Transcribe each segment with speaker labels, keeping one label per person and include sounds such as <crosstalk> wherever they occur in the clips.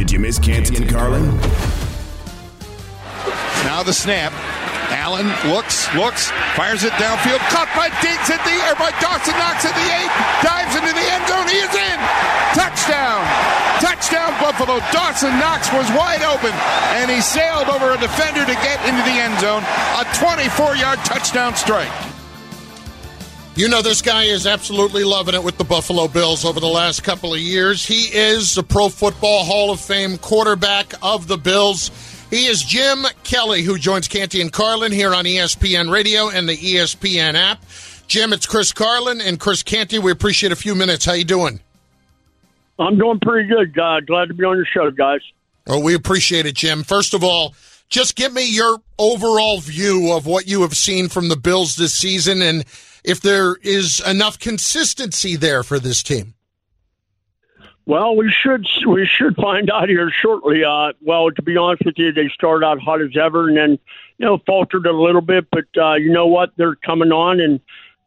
Speaker 1: Did you miss Canty and Carlin?
Speaker 2: Now the snap. Allen looks, looks, fires it downfield. Caught by Diggs at the air by Dawson Knox at the eight. Dives into the end zone. He is in. Touchdown. Touchdown Buffalo. Dawson Knox was wide open and he sailed over a defender to get into the end zone. A 24 yard touchdown strike.
Speaker 3: You know, this guy is absolutely loving it with the Buffalo Bills over the last couple of years. He is the Pro Football Hall of Fame quarterback of the Bills. He is Jim Kelly, who joins Canty and Carlin here on ESPN Radio and the ESPN app. Jim, it's Chris Carlin and Chris Canty. We appreciate a few minutes. How you doing?
Speaker 4: I'm doing pretty good. Uh, glad to be on your show, guys.
Speaker 3: Well, we appreciate it, Jim. First of all, just give me your overall view of what you have seen from the Bills this season and if there is enough consistency there for this team.
Speaker 4: Well, we should we should find out here shortly. Uh, well, to be honest with you, they start out hot as ever, and then you know faltered a little bit. But uh, you know what? They're coming on, and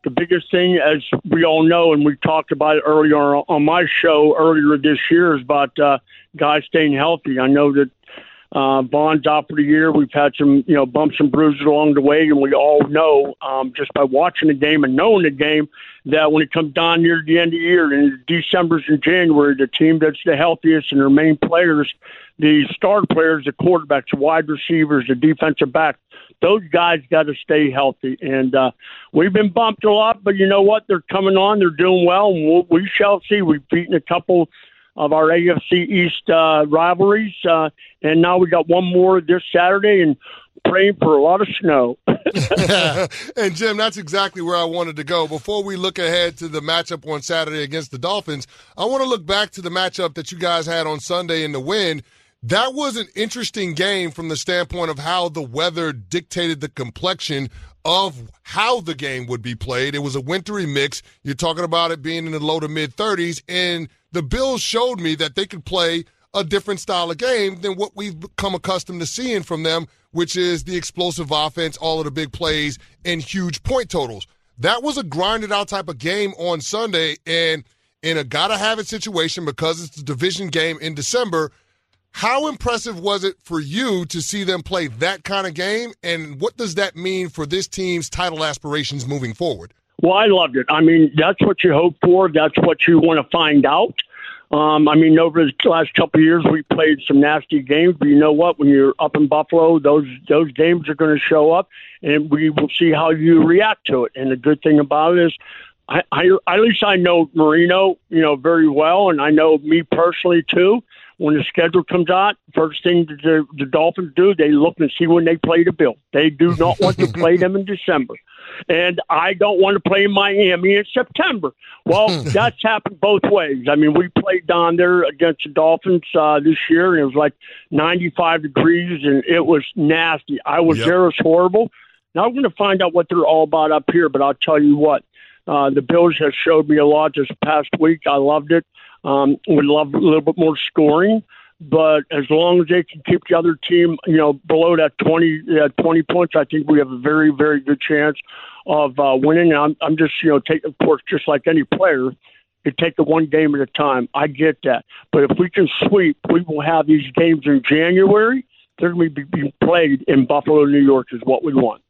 Speaker 4: the biggest thing, as we all know, and we talked about it earlier on my show earlier this year, is about uh, guys staying healthy. I know that uh, Von's out for the year. We've had some, you know, bumps and bruises along the way, and we all know um, just by watching the game and knowing the game that when it comes down near the end of the year, in December's and January, the team that's the healthiest and their main players, the star players, the quarterbacks, the wide receivers, the defensive back, those guys got to stay healthy. And uh, we've been bumped a lot, but you know what? They're coming on. They're doing well, and we'll, we shall see. We've beaten a couple of our AFC East uh, rivalries. Uh, and now we got one more this Saturday and praying for a lot of snow. <laughs> <laughs>
Speaker 5: and Jim, that's exactly where I wanted to go. Before we look ahead to the matchup on Saturday against the Dolphins, I want to look back to the matchup that you guys had on Sunday in the wind. That was an interesting game from the standpoint of how the weather dictated the complexion of how the game would be played. It was a wintry mix. You're talking about it being in the low to mid 30s, and the Bills showed me that they could play a different style of game than what we've become accustomed to seeing from them, which is the explosive offense, all of the big plays, and huge point totals. That was a grinded out type of game on Sunday, and in a gotta have it situation because it's the division game in December. How impressive was it for you to see them play that kind of game, and what does that mean for this team's title aspirations moving forward?
Speaker 4: Well, I loved it. I mean, that's what you hope for. That's what you want to find out. Um, I mean, over the last couple of years, we played some nasty games, but you know what? When you're up in Buffalo, those those games are going to show up, and we will see how you react to it. And the good thing about it is, I, I at least I know Marino, you know, very well, and I know me personally too when the schedule comes out, first thing the, the Dolphins do, they look and see when they play the Bill. They do not want to play them in December. And I don't want to play Miami in September. Well, that's happened both ways. I mean, we played down there against the Dolphins uh, this year, and it was like 95 degrees, and it was nasty. I was yep. there. It was horrible. Now I'm going to find out what they're all about up here, but I'll tell you what. Uh, the Bills have showed me a lot this past week. I loved it. Um, would love a little bit more scoring, but as long as they can keep the other team, you know, below that 20, uh, 20 points, I think we have a very, very good chance of uh, winning. I'm, I'm just, you know, take of course, just like any player, you take it one game at a time. I get that, but if we can sweep, we will have these games in January. They're going to be played in Buffalo, New York, is what we want.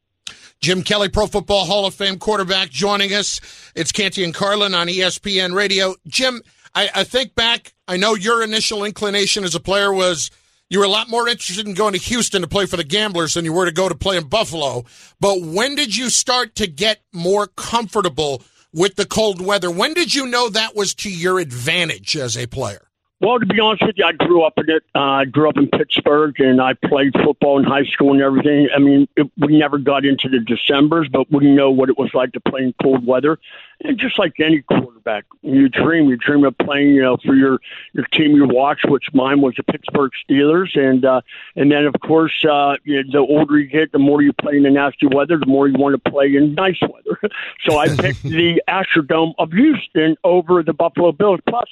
Speaker 3: Jim Kelly, Pro Football Hall of Fame quarterback, joining us. It's Canty and Carlin on ESPN Radio. Jim, I, I think back, I know your initial inclination as a player was you were a lot more interested in going to Houston to play for the Gamblers than you were to go to play in Buffalo. But when did you start to get more comfortable with the cold weather? When did you know that was to your advantage as a player?
Speaker 4: Well, to be honest with you, I grew up in it. Uh, I grew up in Pittsburgh, and I played football in high school and everything. I mean, it, we never got into the December's, but we know what it was like to play in cold weather. And just like any quarterback, you dream. You dream of playing, you know, for your your team you watch, which mine was the Pittsburgh Steelers, and uh, and then of course, uh, you know, the older you get, the more you play in the nasty weather, the more you want to play in nice weather. <laughs> so I picked <laughs> the Astrodome of Houston over the Buffalo Bills. Plus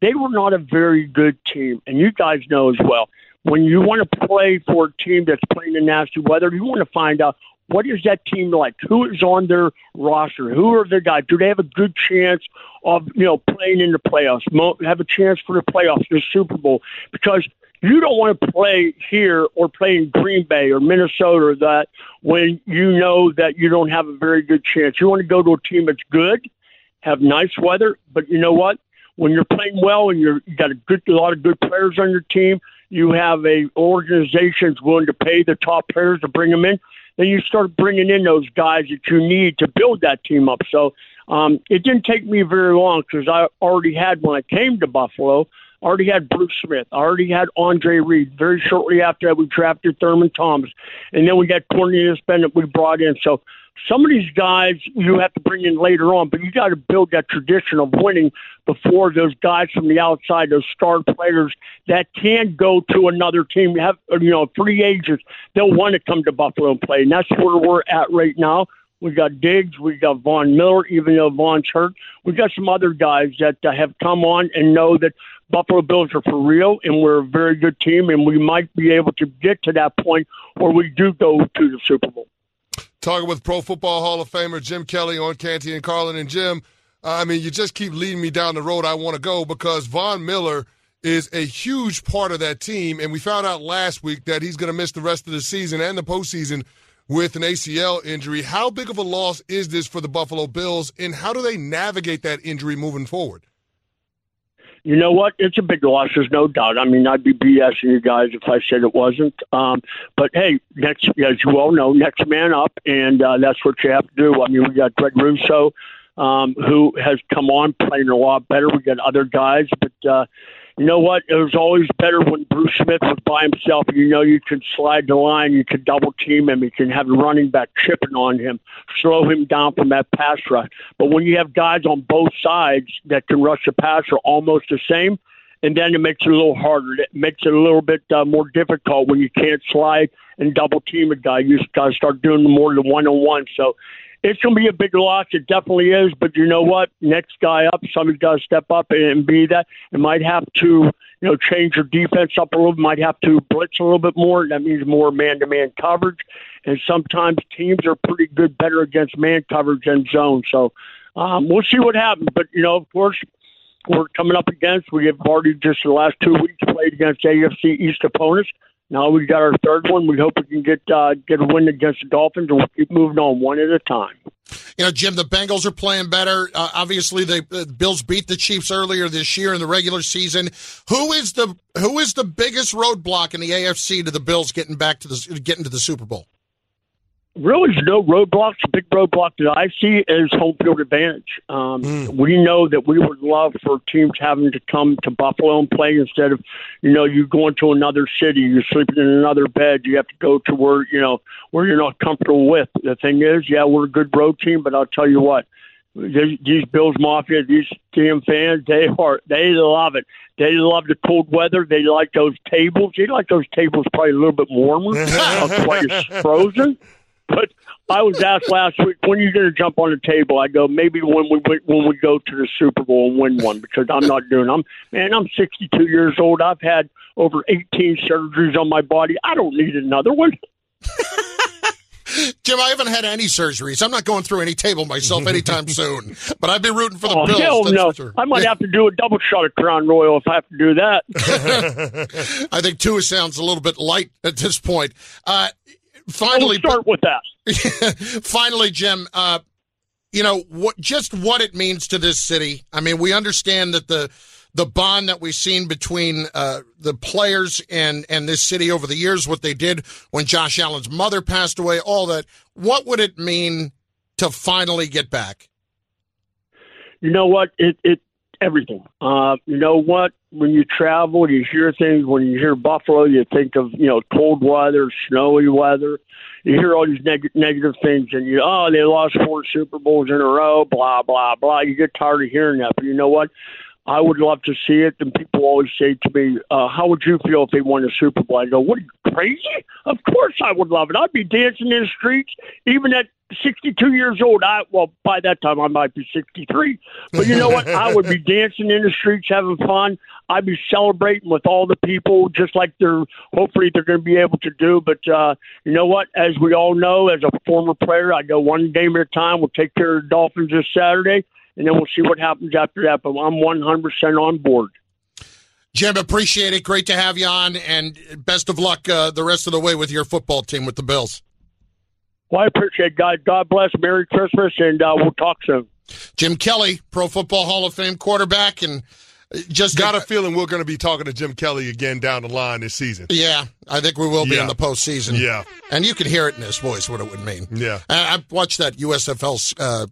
Speaker 4: they were not a very good team, and you guys know as well. When you want to play for a team that's playing in nasty weather, you want to find out what is that team like? Who is on their roster? Who are the guys? Do they have a good chance of you know playing in the playoffs? Have a chance for the playoffs, the Super Bowl? Because You don't want to play here or play in Green Bay or Minnesota or that when you know that you don't have a very good chance. You want to go to a team that's good, have nice weather, but you know what? When you're playing well and you're, you got a good, a lot of good players on your team, you have a organization that's willing to pay the top players to bring them in. Then you start bringing in those guys that you need to build that team up. So um, it didn't take me very long because I already had when I came to Buffalo. Already had Bruce Smith. Already had Andre Reed. Very shortly after that, we drafted Thurman Thomas, and then we got Cornelius Bennett. We brought in. So some of these guys you have to bring in later on, but you got to build that tradition of winning before those guys from the outside, those star players that can go to another team, You have you know free agents, they'll want to come to Buffalo and play, and that's where we're at right now. We got Diggs, we got Von Miller, even though Von's hurt. We got some other guys that uh, have come on and know that Buffalo Bills are for real, and we're a very good team, and we might be able to get to that point where we do go to the Super Bowl.
Speaker 5: Talking with Pro Football Hall of Famer Jim Kelly on Canty and Carlin. And Jim, I mean, you just keep leading me down the road I want to go because Von Miller is a huge part of that team. And we found out last week that he's going to miss the rest of the season and the postseason with an ACL injury. How big of a loss is this for the Buffalo Bills, and how do they navigate that injury moving forward?
Speaker 4: You know what? It's a big loss. There's no doubt. I mean, I'd be BSing you guys if I said it wasn't. Um, but hey, next, as you all know, next man up, and uh, that's what you have to do. I mean, we got Greg Rousseau, um, who has come on playing a lot better. We got other guys, but uh, you know what? It was always better when Bruce Smith was by himself. You know, you could slide the line, you could double team him, you can have the running back chipping on him, slow him down from that pass rush. But when you have guys on both sides that can rush the passer almost the same, and then it makes it a little harder. It makes it a little bit uh, more difficult when you can't slide and double team a guy. You got to start doing more than one on one. So it's going to be a big loss. It definitely is. But you know what? Next guy up, somebody's got to step up and be that. It might have to, you know, change your defense up a little. Might have to blitz a little bit more. That means more man-to-man coverage. And sometimes teams are pretty good, better against man coverage than zone. So um, we'll see what happens. But you know, of course, we're coming up against. We have already just the last two weeks played against AFC East opponents. Now we got our third one. We hope we can get uh, get a win against the Dolphins, and we'll keep moving on one at a time.
Speaker 3: You know, Jim, the Bengals are playing better. Uh, obviously, the uh, Bills beat the Chiefs earlier this year in the regular season. Who is the who is the biggest roadblock in the AFC to the Bills getting back to the getting to the Super Bowl?
Speaker 4: Really there's no roadblocks. The big roadblock that I see is home field advantage. Um, mm. We know that we would love for teams having to come to Buffalo and play instead of, you know, you going to another city, you're sleeping in another bed, you have to go to where, you know, where you're not comfortable with. The thing is, yeah, we're a good road team, but I'll tell you what, these Bills Mafia, these team fans, they are they love it. They love the cold weather. They like those tables. They like those tables probably a little bit warmer, not quite as frozen. But I was asked last week, when are you going to jump on the table? I go, maybe when we when we go to the Super Bowl and win one because I'm not doing. I'm man, I'm 62 years old. I've had over 18 surgeries on my body. I don't need another one. <laughs>
Speaker 3: Jim, I haven't had any surgeries. I'm not going through any table myself anytime soon. But I'd be rooting for the
Speaker 4: oh,
Speaker 3: Bills.
Speaker 4: Hell no. Sure. I might have to do a double shot of Crown Royal if I have to do that. <laughs>
Speaker 3: I think two sounds a little bit light at this point. Uh, finally,
Speaker 4: we'll start with that. <laughs>
Speaker 3: finally, Jim, uh, you know what? Just what it means to this city. I mean, we understand that the the bond that we've seen between uh, the players and and this city over the years, what they did when Josh Allen's mother passed away, all that. What would it mean to finally get back?
Speaker 4: You know what? It it everything. Uh, you know what? When you travel, you hear things. When you hear Buffalo, you think of you know cold weather, snowy weather. You hear all these neg- negative things, and you oh they lost four Super Bowls in a row, blah blah blah. You get tired of hearing that, but you know what? I would love to see it. And people always say to me, uh, "How would you feel if they won a Super Bowl?" I go, "What? Are you crazy? Of course I would love it. I'd be dancing in the streets, even at 62 years old. I well, by that time I might be 63. But you know what? I would be <laughs> dancing in the streets, having fun. I'd be celebrating with all the people, just like they're hopefully they're going to be able to do. But uh, you know what? As we all know, as a former player, I go one game at a time. We'll take care of the Dolphins this Saturday and then we'll see what happens after that. But I'm 100% on board.
Speaker 3: Jim, appreciate it. Great to have you on, and best of luck uh, the rest of the way with your football team with the Bills.
Speaker 4: Well, I appreciate it, God. God bless. Merry Christmas, and uh, we'll talk soon.
Speaker 3: Jim Kelly, Pro Football Hall of Fame quarterback, and just
Speaker 5: got a feeling we're going to be talking to Jim Kelly again down the line this season.
Speaker 3: Yeah, I think we will be
Speaker 5: Yeah.
Speaker 3: in the postseason.
Speaker 5: Yeah.
Speaker 3: and you can hear it in his voice what it would mean.
Speaker 5: Yeah.
Speaker 3: I, I watched that USFL uh,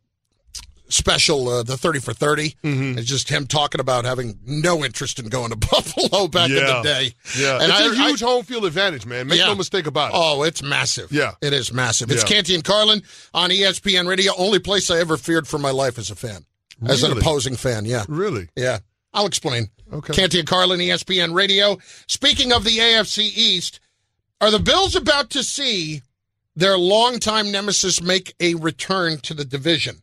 Speaker 3: special, uh, the thirty for 30
Speaker 5: Mm-hmm.
Speaker 3: It's just him talking about having no interest in going to <laughs> Buffalo back in the day.
Speaker 5: Yeah,
Speaker 3: and
Speaker 5: it's
Speaker 3: I-
Speaker 5: a
Speaker 3: I-
Speaker 5: huge home field advantage, man. Make
Speaker 3: Yeah.
Speaker 5: no mistake about it.
Speaker 3: Oh, it's massive.
Speaker 5: Yeah.
Speaker 3: It is massive. It's
Speaker 5: Yeah.
Speaker 3: Canty and Carlin on ESPN Radio. Only place I ever feared for my life as a fan. As an opposing fan, yeah.
Speaker 5: Really?
Speaker 3: Yeah. I'll explain.
Speaker 5: Okay.
Speaker 3: Canty and Carlin, ESPN Radio. Speaking of the AFC East, are the Bills about to see their longtime nemesis make a return to the division?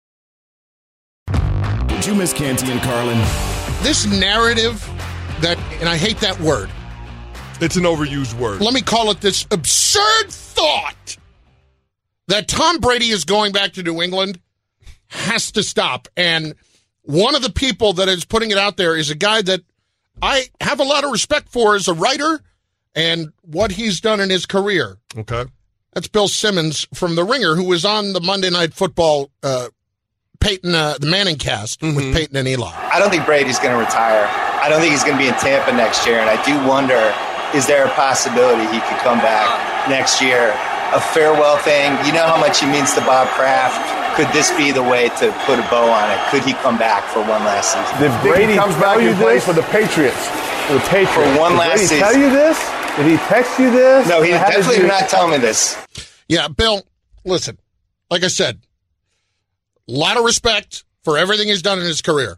Speaker 6: Did you miss Canty and Carlin?
Speaker 3: This narrative that, and I hate that word,
Speaker 5: It's an overused word.
Speaker 3: let me call it this absurd thought that Tom Brady is going back to New England has to stop. And one of the people that is putting it out there is a guy that I have a lot of respect for as a writer and what he's done in his career.
Speaker 5: Okay.
Speaker 3: That's Bill Simmons from The Ringer, who was on the Monday Night Football, uh, Peyton, uh, the Manning cast with Peyton and Eli.
Speaker 7: I don't think Brady's going to retire. I don't think he's going to be in Tampa next year. And I do wonder is there a possibility he could come back next year? A farewell thing. You know how much he means to Bob Kraft. Could this be the way to put a bow on it? Could he come back for one last season?
Speaker 8: If Brady
Speaker 9: comes back
Speaker 8: you
Speaker 9: and plays
Speaker 8: this?
Speaker 9: for the Patriots. For the Patriots.
Speaker 7: For one
Speaker 9: Did
Speaker 7: last
Speaker 9: Brady
Speaker 7: season.
Speaker 9: tell you this? Did he text you this?
Speaker 7: No, he
Speaker 9: How did
Speaker 7: definitely
Speaker 9: you-
Speaker 7: did not tell me this.
Speaker 3: Yeah, Bill, listen, like I said, a lot of respect for everything he's done in his career.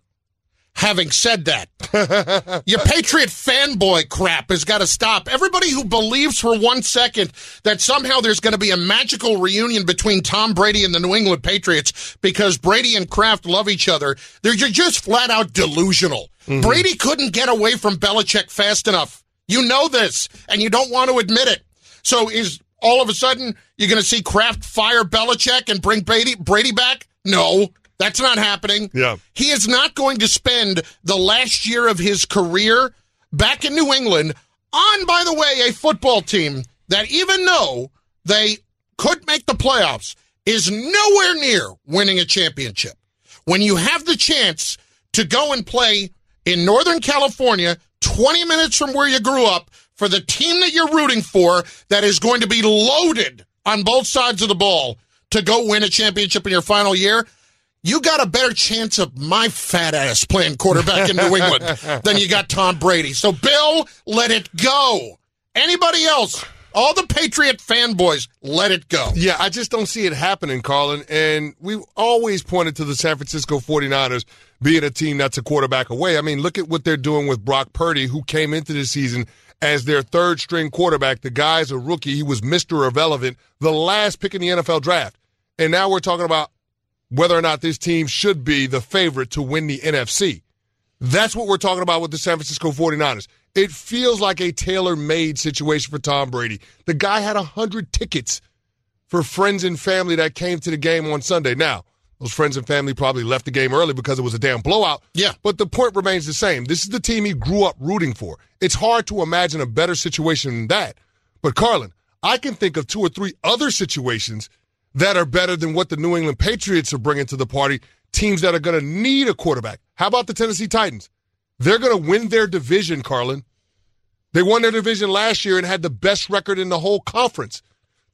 Speaker 3: Having said that, <laughs> your Patriot fanboy crap has got to stop. Everybody who believes for one second that somehow there's going to be a magical reunion between Tom Brady and the New England Patriots because Brady and Kraft love each other, they're just flat out delusional. Mm-hmm. Brady couldn't get away from Belichick fast enough. You know this, and you don't want to admit it. So is all of a sudden you're going to see Kraft fire Belichick and bring Brady Brady back? No, that's not happening.
Speaker 5: Yeah.
Speaker 3: He is not going to spend the last year of his career back in New England on, by the way, a football team that even though they could make the playoffs is nowhere near winning a championship. When you have the chance to go and play in Northern California, 20 minutes from where you grew up, for the team that you're rooting for that is going to be loaded on both sides of the ball to go win a championship in your final year, you got a better chance of my fat ass playing quarterback in New England than you got Tom Brady. So, Bill, let it go. Anybody else? All the Patriot fanboys, let it go.
Speaker 5: Yeah, I just don't see it happening, Carlin. And we've always pointed to the San Francisco 49ers being a team that's a quarterback away. I mean, look at what they're doing with Brock Purdy, who came into the season as their third string quarterback. The guy's a rookie. He was Mr. Irrelevant, the last pick in the NFL draft. And now we're talking about whether or not this team should be the favorite to win the NFC. That's what we're talking about with the San Francisco 49ers. It feels like a tailor made situation for Tom Brady. The guy had 100 tickets for friends and family that came to the game on Sunday. Now, those friends and family probably left the game early because it was a damn blowout.
Speaker 3: Yeah.
Speaker 5: But the point remains the same. This is the team he grew up rooting for. It's hard to imagine a better situation than that. But, Carlin, I can think of two or three other situations that are better than what the New England Patriots are bringing to the party. Teams that are going to need a quarterback. How about the Tennessee Titans? They're going to win their division, Carlin. They won their division last year and had the best record in the whole conference.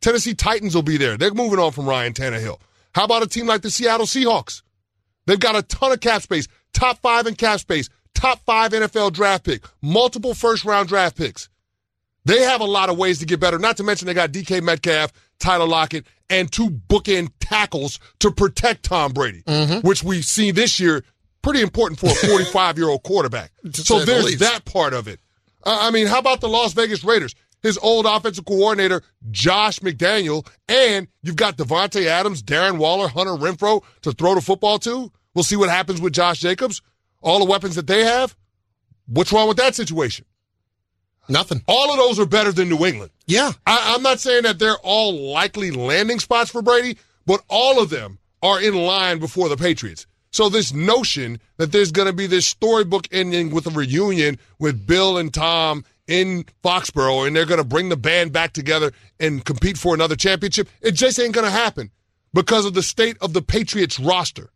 Speaker 5: Tennessee Titans will be there. They're moving on from Ryan Tannehill. How about a team like the Seattle Seahawks? They've got a ton of cap space, top five in cap space, top five NFL draft pick, multiple first round draft picks. They have a lot of ways to get better. Not to mention they got DK Metcalf, Tyler Lockett, and two bookend tackles to protect Tom Brady,
Speaker 3: Mm-hmm.
Speaker 5: which we see this year. Pretty important for a <laughs> 45 year old quarterback. so there's
Speaker 3: least.
Speaker 5: that part of it. Uh, I mean, how about the Las Vegas Raiders? His old offensive coordinator, Josh McDaniel, and you've got Davante Adams, Darren Waller, Hunter Renfrow to throw the football to. We'll see what happens with Josh Jacobs. All the weapons that they have. What's wrong with that situation?
Speaker 3: Nothing.
Speaker 5: All of those are better than New England.
Speaker 3: Yeah.
Speaker 5: I, I'm not saying that they're all likely landing spots for Brady, but all of them are in line before the Patriots. So this notion that there's going to be this storybook ending with a reunion with Bill and Tom in Foxborough and they're going to bring the band back together and compete for another championship, it just ain't going to happen because of the state of the Patriots roster.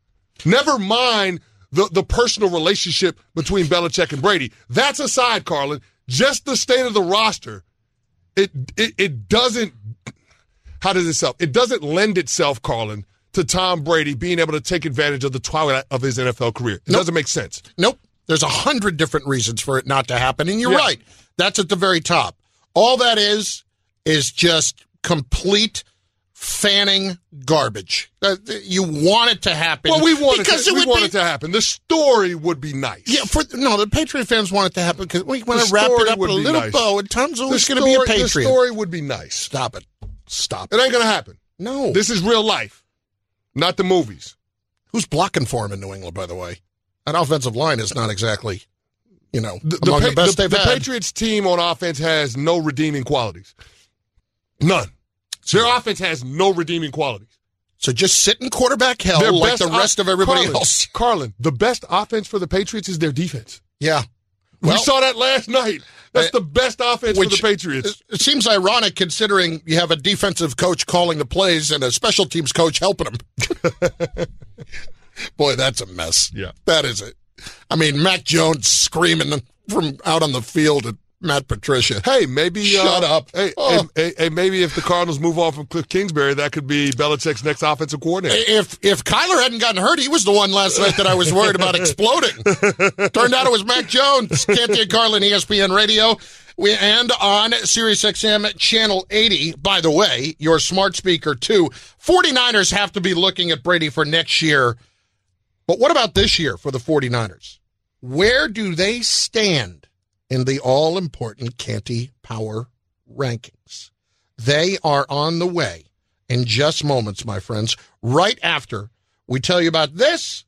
Speaker 5: Never mind the, the personal relationship between Belichick and Brady. That's aside, Carlin. Just the state of the roster it it, it doesn't how does it self it doesn't lend itself carlin to tom brady being able to take advantage of the twilight of his nfl career it doesn't make sense
Speaker 3: Nope. There's a hundred different reasons for it not to happen. And you're
Speaker 5: Yeah.
Speaker 3: right. That's at the very top. All that is, is just complete fanning garbage. Uh, you want it to happen.
Speaker 5: well we want
Speaker 3: because
Speaker 5: it to,
Speaker 3: it
Speaker 5: we want
Speaker 3: be,
Speaker 5: it to happen the story would be nice
Speaker 3: Yeah, for no, the Patriot fans want it to happen because we want to wrap it up with a little
Speaker 5: nice.
Speaker 3: bow. And Tom's
Speaker 5: the
Speaker 3: always going to be a Patriot.
Speaker 5: the story would be nice
Speaker 3: Stop it. Stop
Speaker 5: it
Speaker 3: it.
Speaker 5: ain't gonna happen
Speaker 3: No.
Speaker 5: this is real life not the movies
Speaker 3: Who's blocking for him in New England, by the way? That offensive line is not exactly, you know,
Speaker 5: the,
Speaker 3: among the,
Speaker 5: Pa-
Speaker 3: best
Speaker 5: the-
Speaker 3: they've
Speaker 5: the
Speaker 3: had.
Speaker 5: patriots team on offense has no redeeming qualities none their offense has no redeeming qualities
Speaker 3: so just sit in quarterback hell
Speaker 5: Their
Speaker 3: like the rest of everybody
Speaker 5: Carlin,
Speaker 3: else. <laughs>
Speaker 5: Carlin, the best offense for the Patriots is their defense.
Speaker 3: Yeah.
Speaker 5: we saw that last night. That's the best offense for the Patriots.
Speaker 3: It seems ironic considering you have a defensive coach calling the plays and a special teams coach helping him. <laughs> Boy, that's a mess.
Speaker 5: Yeah.
Speaker 3: That is it. I mean, Mac Jones screaming from out on the field at Matt Patricia.
Speaker 5: Hey, maybe
Speaker 3: Shut
Speaker 5: uh,
Speaker 3: up.
Speaker 5: Hey,
Speaker 3: Oh.
Speaker 5: hey, hey, hey, maybe if the Cardinals move on from Cliff Kingsbury, that could be Belichick's next offensive coordinator.
Speaker 3: If if Kyler hadn't gotten hurt, he was the one last night that I was worried about exploding. <laughs> Turned out it was Mac Jones. Canty and Carlin, ESPN Radio. We, and on Sirius XM Channel 80, by the way, your smart speaker too. 49ers have to be looking at Brady for next year. But what about this year for the 49ers? Where do they stand in the all important Canty Power rankings? They are on the way in just moments, my friends, right after we tell you about this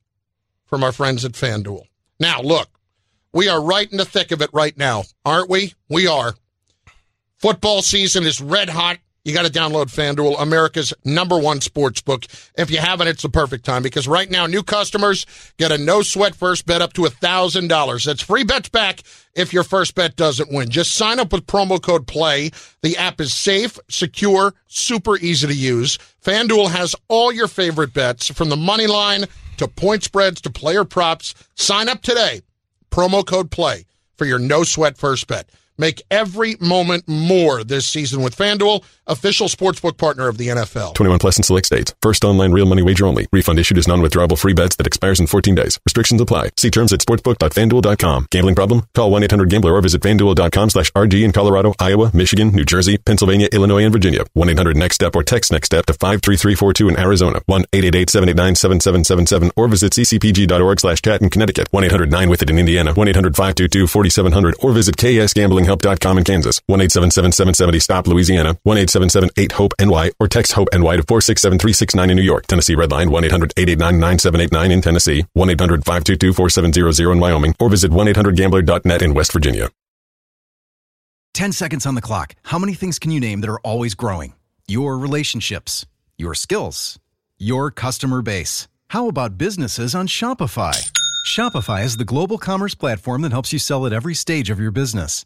Speaker 3: from our friends at FanDuel. Now, look, we are right in the thick of it right now, aren't we? We are. Football season is red hot. You got to download FanDuel, America's number one sports book. If you haven't, it's the perfect time because right now, new customers get a no sweat first bet up to $1,000. That's free bets back if your first bet doesn't win. Just sign up with promo code PLAY. The app is safe, secure, super easy to use. FanDuel has all your favorite bets from the money line to point spreads to player props. Sign up today. Promo code PLAY for your no sweat first bet. Make every moment more this season with FanDuel, official sportsbook partner of the NFL.
Speaker 6: 21 plus in select states. First online real money wager only. Refund issued as non-withdrawable free bets that expires in 14 days. Restrictions apply. See terms at sportsbook.fanduel.com. Gambling problem? Call 1-800-GAMBLER or visit fanduel.com slash RG in Colorado, Iowa, Michigan, New Jersey, Pennsylvania, Illinois, and Virginia. 1-800-NEXT-STEP or text NEXT STEP to 53342 in Arizona. 1-888-789-7777 or visit ccpg.org slash chat in Connecticut. 1-800-9-WITH-IT in Indiana. 1-800-522-4700 or visit ksgamblinghelp.com in Kansas. 1-877-770-STOP Louisiana. 1-877-8-HOPE-NY or text HOPE-NY to 467-369 in New York. Tennessee Redline 1-800-889-9789 in Tennessee. 1-800-522-4700 in Wyoming or visit 1-800-GAMBLER.net in West Virginia.
Speaker 1: 10 seconds on the clock. How many things can you name that are always growing? Your relationships, your skills, your customer base. How about businesses on Shopify? Shopify is the global commerce platform that helps you sell at every stage of your business.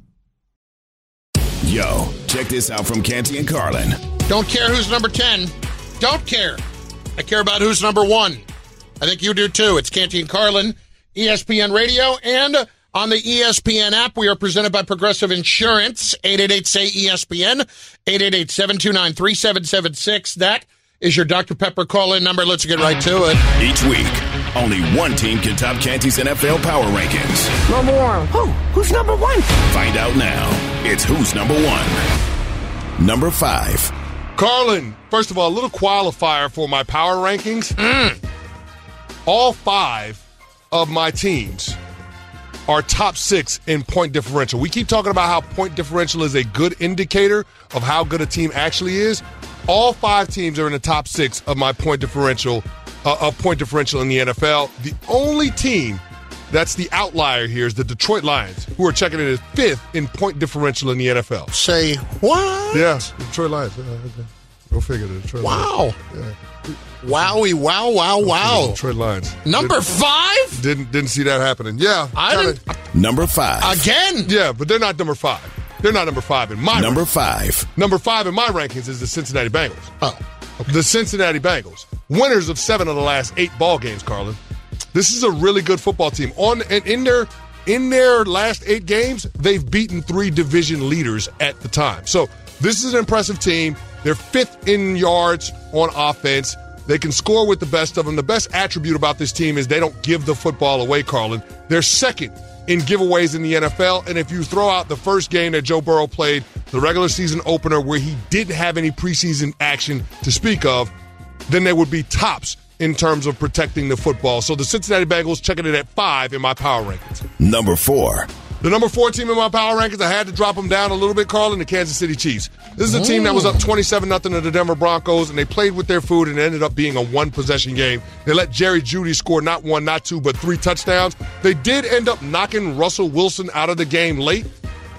Speaker 10: Yo, check this out from Canty and Carlin.
Speaker 3: Don't care who's number 10. Don't care. I care about who's number one. I think you do too. It's Canty and Carlin, ESPN Radio, and on the ESPN app, we are presented by Progressive Insurance. 888-SAY-ESPN, 888-729-3776. That is your Dr. Pepper call-in number. Let's get right to it.
Speaker 10: Each week, only one team can top Canty's NFL power rankings.
Speaker 11: Number one. Who? Who's number one?
Speaker 10: Find out now. It's Who's Number One. Number five.
Speaker 5: Carlin, first of all, a little qualifier for my power rankings. Mm. All five of my teams are top six in point differential. We keep talking about how point differential is a good indicator of how good a team actually is. All five teams are in the top six of my point differential uh, of point differential in the NFL. The only team that's the outlier here is the Detroit Lions, who are checking in as fifth in point differential in the NFL.
Speaker 3: Say what?
Speaker 5: Yeah, Detroit Lions. Uh, okay. Go figure. The Detroit
Speaker 3: Wow.
Speaker 5: Lions. Yeah.
Speaker 3: Wowie, wow, wow,
Speaker 5: The
Speaker 3: wow.
Speaker 5: Detroit Lions.
Speaker 3: Number
Speaker 5: Didn't-
Speaker 3: five?
Speaker 5: Didn't didn't see that happening. Yeah,
Speaker 3: I
Speaker 5: kinda-
Speaker 3: didn't.
Speaker 10: Number five.
Speaker 3: Again?
Speaker 5: Yeah, but they're not number five. They're not number five in my
Speaker 10: Number
Speaker 5: rankings.
Speaker 10: five.
Speaker 5: number five in my rankings is the Cincinnati Bengals.
Speaker 3: Oh.
Speaker 5: The Cincinnati Bengals, winners of seven of the last eight ball games. Carlin, this is a really good football team. On and in their in their last eight games, they've beaten three division leaders at the time. So this is an impressive team. They're fifth in yards on offense. They can score with the best of them. The best attribute about this team is they don't give the football away, Carlin. They're second in giveaways in the NFL. And if you throw out the first game that Joe Burrow played, the regular season opener, where he didn't have any preseason action to speak of, then they would be tops in terms of protecting the football. So the Cincinnati Bengals checking it at five in my power rankings.
Speaker 10: Number four.
Speaker 5: The number four team in my power rankings, I had to drop them down a little bit, Carlin, the Kansas City Chiefs. This is a team that was up 27 nothing to the Denver Broncos, and they played with their food and ended up being a one possession game. They let Jerry Jeudy score not one, not two, but three touchdowns. They did end up knocking Russell Wilson out of the game late,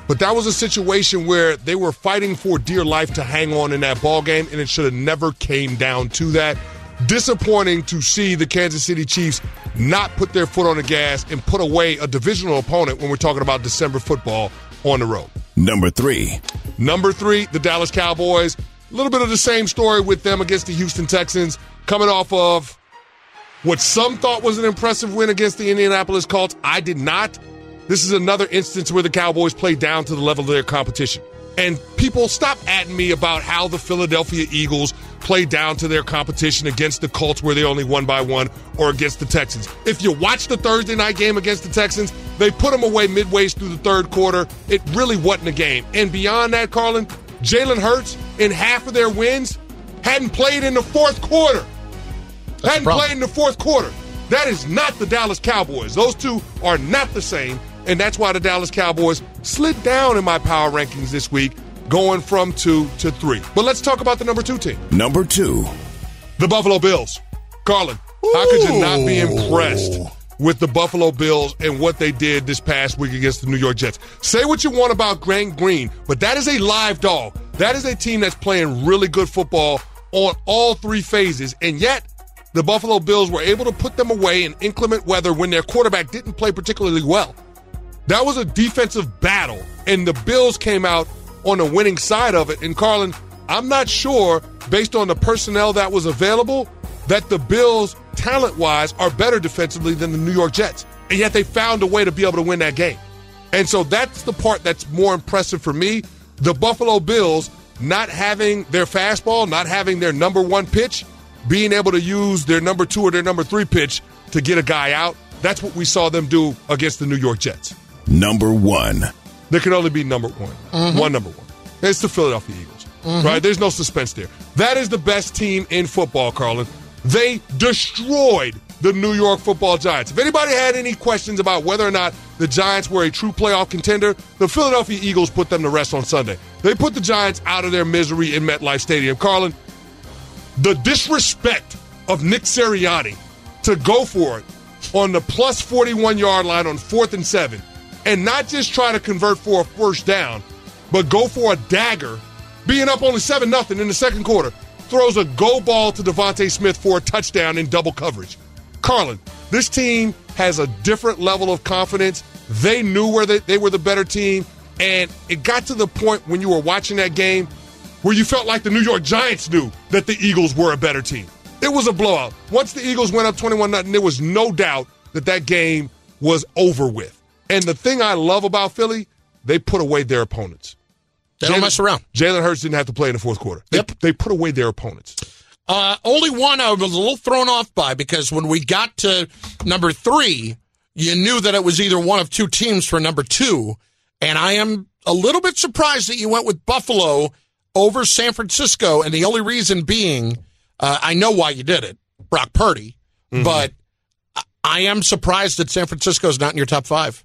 Speaker 5: but that was a situation where they were fighting for dear life to hang on in that ball game, and it should have never came down to that. Disappointing to see the Kansas City Chiefs not put their foot on the gas and put away a divisional opponent when we're talking about December football on the road.
Speaker 10: Number three.
Speaker 5: Number three, the Dallas Cowboys. A little bit of the same story with them against the Houston Texans, coming off of what some thought was an impressive win against the Indianapolis Colts. I did not. This is another instance where the Cowboys played down to the level of their competition. And people stop at me about how the Philadelphia Eagles play down to their competition against the Colts where they only won by one or against the Texans. If you watch the Thursday night game against the Texans, they put them away midways through the third quarter. It really wasn't a game. And beyond that, Carlin, Jalen Hurts in half of their wins hadn't played in the fourth quarter. hadn't
Speaker 3: problem.
Speaker 5: played in the fourth quarter. That is not the Dallas Cowboys. Those two are not the same. And that's why the Dallas Cowboys slid down in my power rankings this week, going from two to three. But let's talk about the number two team,
Speaker 10: Number two.
Speaker 5: the Buffalo Bills. Carlin, how could you not be impressed with the Buffalo Bills and what they did this past week against the New York Jets? Say what you want about Grant Green, but that is a live dog. That is a team that's playing really good football on all three phases. And yet, the Buffalo Bills were able to put them away in inclement weather when their quarterback didn't play particularly well. That was a defensive battle, and the Bills came out on the winning side of it. And Carlin, I'm not sure, based on the personnel that was available, that the Bills, talent wise, are better defensively than the New York Jets. And yet they found a way to be able to win that game. And so that's the part that's more impressive for me. The Buffalo Bills not having their fastball, not having their number one pitch, being able to use their number two or their number three pitch to get a guy out. That's what we saw them do against the New York Jets.
Speaker 10: Number one.
Speaker 5: There can only be number one.
Speaker 3: Mm-hmm.
Speaker 5: One number one. It's the Philadelphia Eagles. Right? There's no suspense there. That is the best team in football, Carlin. They destroyed the New York football Giants. If anybody had any questions about whether or not the Giants were a true playoff contender, the Philadelphia Eagles put them to rest on Sunday. They put the Giants out of their misery in MetLife Stadium. Carlin, the disrespect of Nick Sirianni to go for it on the plus 41 yard line on fourth and seven and not just try to convert for a first down, but go for a dagger, being up only 7 nothing in the second quarter, throws a go ball to DeVonta Smith for a touchdown in double coverage. Carlin, this team has a different level of confidence. They knew where they, they were the better team, and it got to the point when you were watching that game where you felt like the New York Giants knew that the Eagles were a better team. It was a blowout. Once the Eagles went up 21 nothing, there was no doubt that that game was over with. And the thing I love about Philly, they put away their opponents.
Speaker 3: They don't mess around.
Speaker 5: Jalen Hurts didn't have to play in the fourth quarter. They,
Speaker 3: Yep.
Speaker 5: they put away their opponents.
Speaker 3: Uh, only one I was a little thrown off by because when we got to number three, you knew that it was either one of two teams for number two. And I am a little bit surprised that you went with Buffalo over San Francisco. And the only reason being, uh, I know why you did it, Brock Purdy, but I- I am surprised that San Francisco is not in your top five.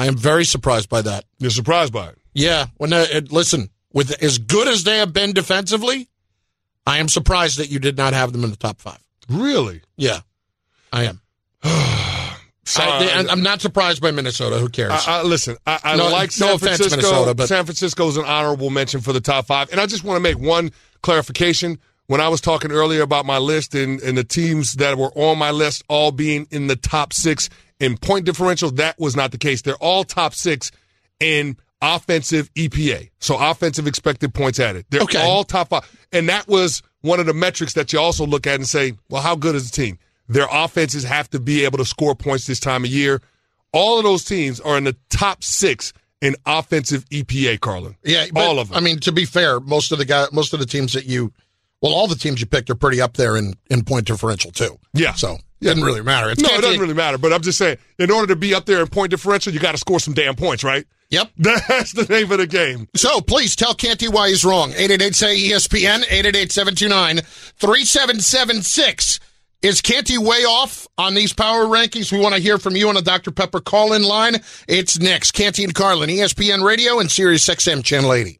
Speaker 3: I am very surprised by that.
Speaker 5: You're surprised by it.
Speaker 3: Yeah. When uh, listen, with as good as they have been defensively, I am surprised that you did not have them in the top five.
Speaker 5: Really?
Speaker 3: Yeah, I am. <sighs>
Speaker 5: Sorry.
Speaker 3: I, am not surprised by Minnesota. Who cares?
Speaker 5: I, I, listen, I, I
Speaker 3: No-
Speaker 5: like
Speaker 3: no
Speaker 5: San
Speaker 3: offense,
Speaker 5: Francisco.
Speaker 3: Minnesota, but-
Speaker 5: San Francisco is an honorable mention for the top five. And I just want to make one clarification. When I was talking earlier about my list and, and the teams that were on my list all being in the top six in point differential, that was not the case. They're all top six in offensive EPA, so offensive expected points added. They're
Speaker 3: Okay.
Speaker 5: all top five. And that was one of the metrics that you also look at and say, well, how good is the team? Their offenses have to be able to score points this time of year. All of those teams are in the top six in offensive EPA, Carlin.
Speaker 3: yeah, but,
Speaker 5: all of them.
Speaker 3: I mean, to be fair, most of the guy, most of the teams that you, well, all the teams you picked are pretty up there in in point differential too.
Speaker 5: Yeah.
Speaker 3: so it doesn't really matter. It's
Speaker 5: no, it doesn't really matter. But I'm just saying, in order to be up there in point differential, you got to score some damn points, right?
Speaker 3: Yep. <laughs>
Speaker 5: That's the name of the game.
Speaker 3: So please tell Canty why he's wrong. 888 say ESPN, 888 729 3776. Is Canty way off on these power rankings? We want to hear from you on a Dr. Pepper call in line. It's next. Canty and Carlin, ESPN Radio and Sirius XM Channel 80.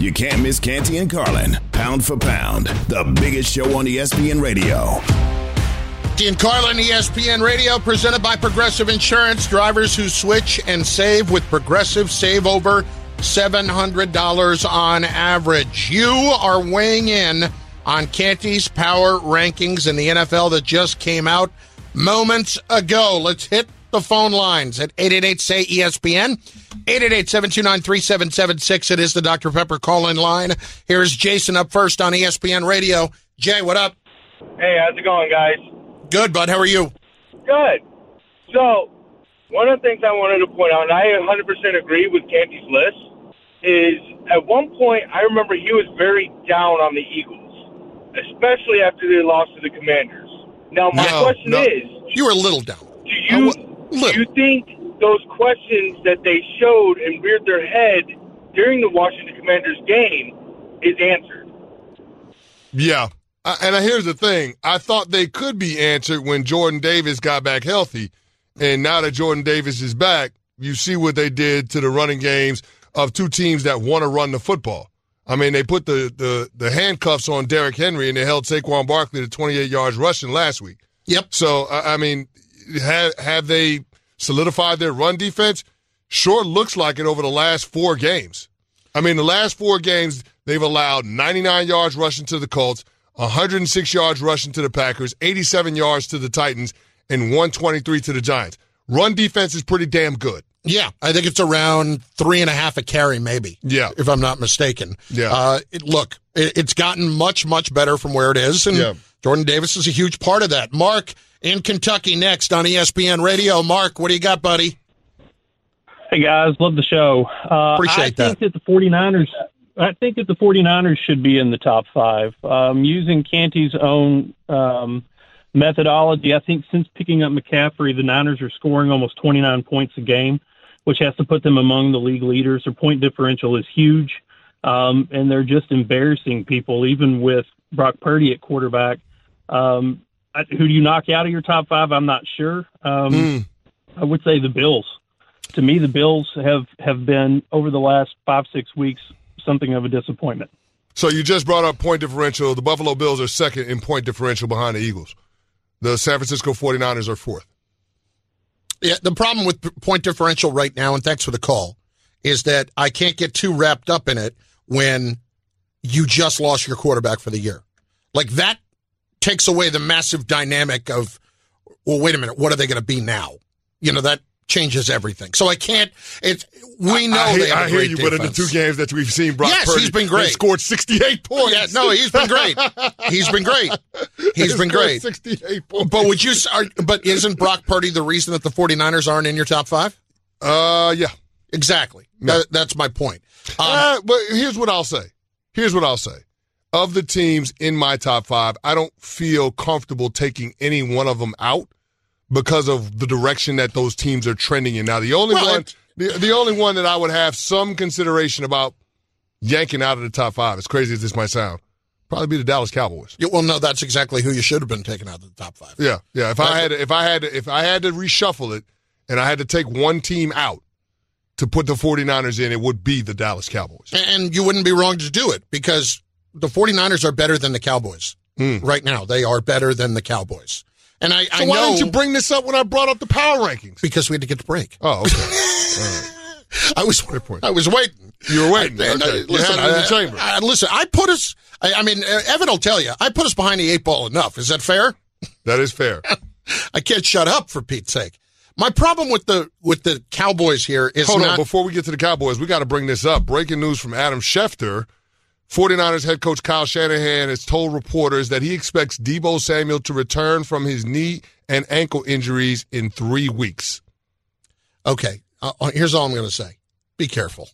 Speaker 10: You can't miss Canty and Carlin. Pound for pound. The biggest show on ESPN radio.
Speaker 3: Canty and Carlin, ESPN Radio, presented by Progressive Insurance. Drivers who switch and save with Progressive save over $700 on average. You are weighing in on Canty's power rankings in the NFL that just came out moments ago. Let's hit the phone lines at 888 say ESPN, 888 729 3776. It is the Dr. Pepper call in line. Here's Jason up first on ESPN Radio. Jay, what up?
Speaker 12: Hey, how's it going, guys?
Speaker 3: Good, bud. How are you?
Speaker 12: Good. So, one of the things I wanted to point out, and I 100% agree with Canty's list, is at one point I remember he was very down on the Eagles, especially after they lost to the Commanders. Now, my
Speaker 3: No,
Speaker 12: question
Speaker 3: no.
Speaker 12: is,
Speaker 3: You were a little down.
Speaker 12: do you do you think those questions that they showed and reared their head during the Washington Commanders game is answered?
Speaker 5: Yeah. I, and here's the thing. I thought they could be answered when Jordan Davis got back healthy. And now that Jordan Davis is back, you see what they did to the running games of two teams that want to run the football. I mean, they put the, the, the handcuffs on Derrick Henry and they held Saquon Barkley to 28 yards rushing last week.
Speaker 3: Yep.
Speaker 5: So, I, I mean, have, have they solidified their run defense? Sure looks like it over the last four games. I mean, the last four games, they've allowed 99 yards rushing to the Colts, 106 yards rushing to the Packers, 87 yards to the Titans, and 123 to the Giants. Run defense is pretty damn good.
Speaker 3: Yeah, I think it's around three and a half a carry, maybe.
Speaker 5: Yeah,
Speaker 3: if I'm not mistaken.
Speaker 5: Yeah.
Speaker 3: Uh, it, look, it, it's gotten much, much better from where it is, and
Speaker 5: Yeah.
Speaker 3: Jordan Davis is a huge part of that. Mark in Kentucky next on ESPN Radio. Mark, what do you got, buddy?
Speaker 13: Hey guys, love the show. Uh,
Speaker 3: Appreciate
Speaker 13: I think that. the 49ers I think that the 49ers should be in the top 5. Um, using Canty's own um, methodology, I think since picking up McCaffrey, the Niners are scoring almost 29 points a game, which has to put them among the league leaders. Their point differential is huge. Um, and they're just embarrassing people, even with Brock Purdy at quarterback. Um, I- who do you knock out of your top five? I'm not sure. Um,
Speaker 5: Hmm.
Speaker 13: I would say the Bills. To me, the Bills have have been over the last five six weeks something of a disappointment.
Speaker 5: So you just brought up point differential. The Buffalo Bills are second in point differential behind the Eagles. The San Francisco 49ers are fourth.
Speaker 3: Yeah, the problem with point differential right now, and thanks for the call, is that I can't get too wrapped up in it when you just lost your quarterback for the year. Like that takes away the massive dynamic of, well, wait a minute, what are they going to be now? You know, that changes everything. So I can't, it's, we know
Speaker 5: I, I
Speaker 3: they
Speaker 5: hear,
Speaker 3: have a
Speaker 5: I hear you, but in the two games that we've seen, Brock
Speaker 3: Yes,
Speaker 5: Purdy
Speaker 3: he's been great.
Speaker 5: scored 68 points.
Speaker 3: Yeah, no, he's been great. He's been great. He's <laughs> been great.
Speaker 5: 68 points.
Speaker 3: But would you, are, but isn't Brock Purdy the reason that the 49ers aren't in your top five?
Speaker 5: Uh, yeah.
Speaker 3: Exactly. That, that's my point. Um,
Speaker 5: Uh, but here's what I'll say. Here's what I'll say. Of the teams in my top five, I don't feel comfortable taking any one of them out because of the direction that those teams are trending in. Now, the only
Speaker 3: Well,
Speaker 5: one, the, the only one that I would have some consideration about yanking out of the top five, as crazy as this might sound, probably be the Dallas Cowboys.
Speaker 3: Yeah, well, no, that's exactly who you should have been taking out of the top five.
Speaker 5: Yeah, yeah. If I had, if I had, if I had to reshuffle it, and I had to take one team out to put the 49ers in, it would be the Dallas Cowboys.
Speaker 3: And you wouldn't be wrong to do it because the 49ers are better than the Cowboys hmm. right now. They are better than the Cowboys. And I.
Speaker 5: So
Speaker 3: I
Speaker 5: why
Speaker 3: know
Speaker 5: didn't you bring this up when I brought up the power rankings?
Speaker 3: because we had to get the break.
Speaker 5: Oh, okay. <laughs>
Speaker 3: I was. I was waiting.
Speaker 5: You were waiting.
Speaker 3: Uh,
Speaker 5: Okay. You
Speaker 3: listen,
Speaker 5: it in the
Speaker 3: I-
Speaker 5: chamber.
Speaker 3: I- listen, I put us. I, I mean, uh, Evan will tell you. I put us behind the eight ball enough. Is that fair? <laughs>
Speaker 5: That is fair. <laughs>
Speaker 3: I can't shut up for Pete's sake. My problem with the with the Cowboys here is
Speaker 5: Hold
Speaker 3: not
Speaker 5: on, before we get to the Cowboys, we got to bring this up. Breaking news from Adam Schefter. 49ers head coach Kyle Shanahan has told reporters that he expects Deebo Samuel to return from his knee and ankle injuries in three weeks.
Speaker 3: Okay, uh, uh, here's all I'm going to say. Be careful.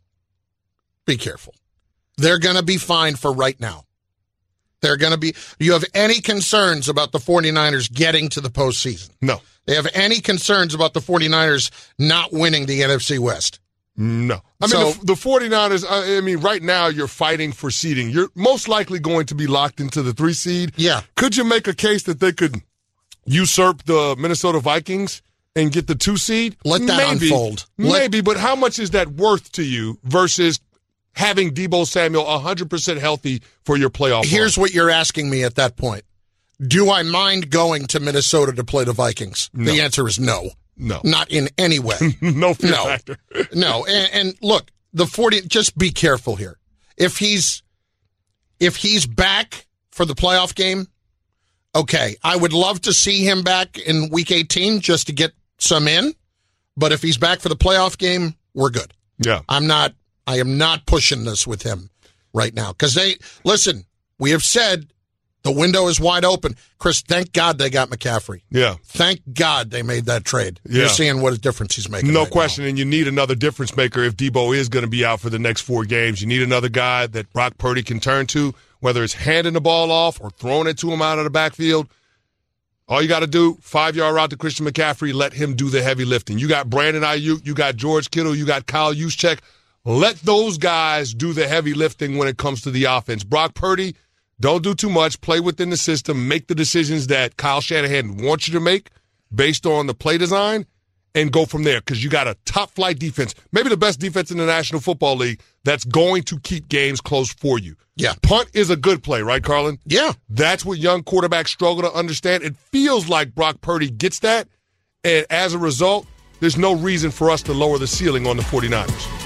Speaker 3: Be careful. They're going to be fine for right now. They're going to be. Do you have any concerns about the 49ers getting to the postseason?
Speaker 5: No.
Speaker 3: They have any concerns about the 49ers not winning the NFC West?
Speaker 5: No. I mean,
Speaker 3: So-
Speaker 5: the, the 49ers, I, I mean, right now you're fighting for seeding. You're most likely going to be locked into the three seed.
Speaker 3: Yeah.
Speaker 5: Could you make a case that they could usurp the Minnesota Vikings and get the two seed?
Speaker 3: Let that
Speaker 5: maybe,
Speaker 3: unfold. Let-
Speaker 5: Maybe, but how much is that worth to you versus having Deebo Samuel 100% healthy for your playoff run?
Speaker 3: Here's what you're asking me at that point. Do I mind going to Minnesota to play the Vikings? The answer is no.
Speaker 5: No.
Speaker 3: Not in any way. <laughs>
Speaker 5: no fear
Speaker 3: no.
Speaker 5: factor. <laughs>
Speaker 3: no. And, and look, the 40 just be careful here. If he's if he's back for the playoff game, okay, I would love to see him back in week 18 just to get some in, but if he's back for the playoff game, we're good.
Speaker 5: Yeah.
Speaker 3: I'm not I am not pushing this with him right now cuz they listen, we have said the window is wide open. Chris, thank God they got McCaffrey.
Speaker 5: Yeah.
Speaker 3: Thank God they made that trade.
Speaker 5: Yeah.
Speaker 3: You're seeing what a difference he's making.
Speaker 5: No
Speaker 3: right now.
Speaker 5: question, and you need another difference maker if Deebo is going to be out for the next four games. You need another guy that Brock Purdy can turn to, whether it's handing the ball off or throwing it to him out of the backfield. All you got to do, five yard route to Christian McCaffrey, let him do the heavy lifting. You got Brandon Aiyuk, you got George Kittle, you got Kyle Juszczyk. Let those guys do the heavy lifting when it comes to the offense. Brock Purdy, don't do too much. Play within the system. Make the decisions that Kyle Shanahan wants you to make based on the play design and go from there because you got a top flight defense, maybe the best defense in the National Football League that's going to keep games close for you.
Speaker 3: Yeah.
Speaker 5: Punt is a good play, right, Carlin?
Speaker 3: Yeah.
Speaker 5: That's what young quarterbacks struggle to understand. It feels like Brock Purdy gets that. And as a result, there's no reason for us to lower the ceiling on the 49ers.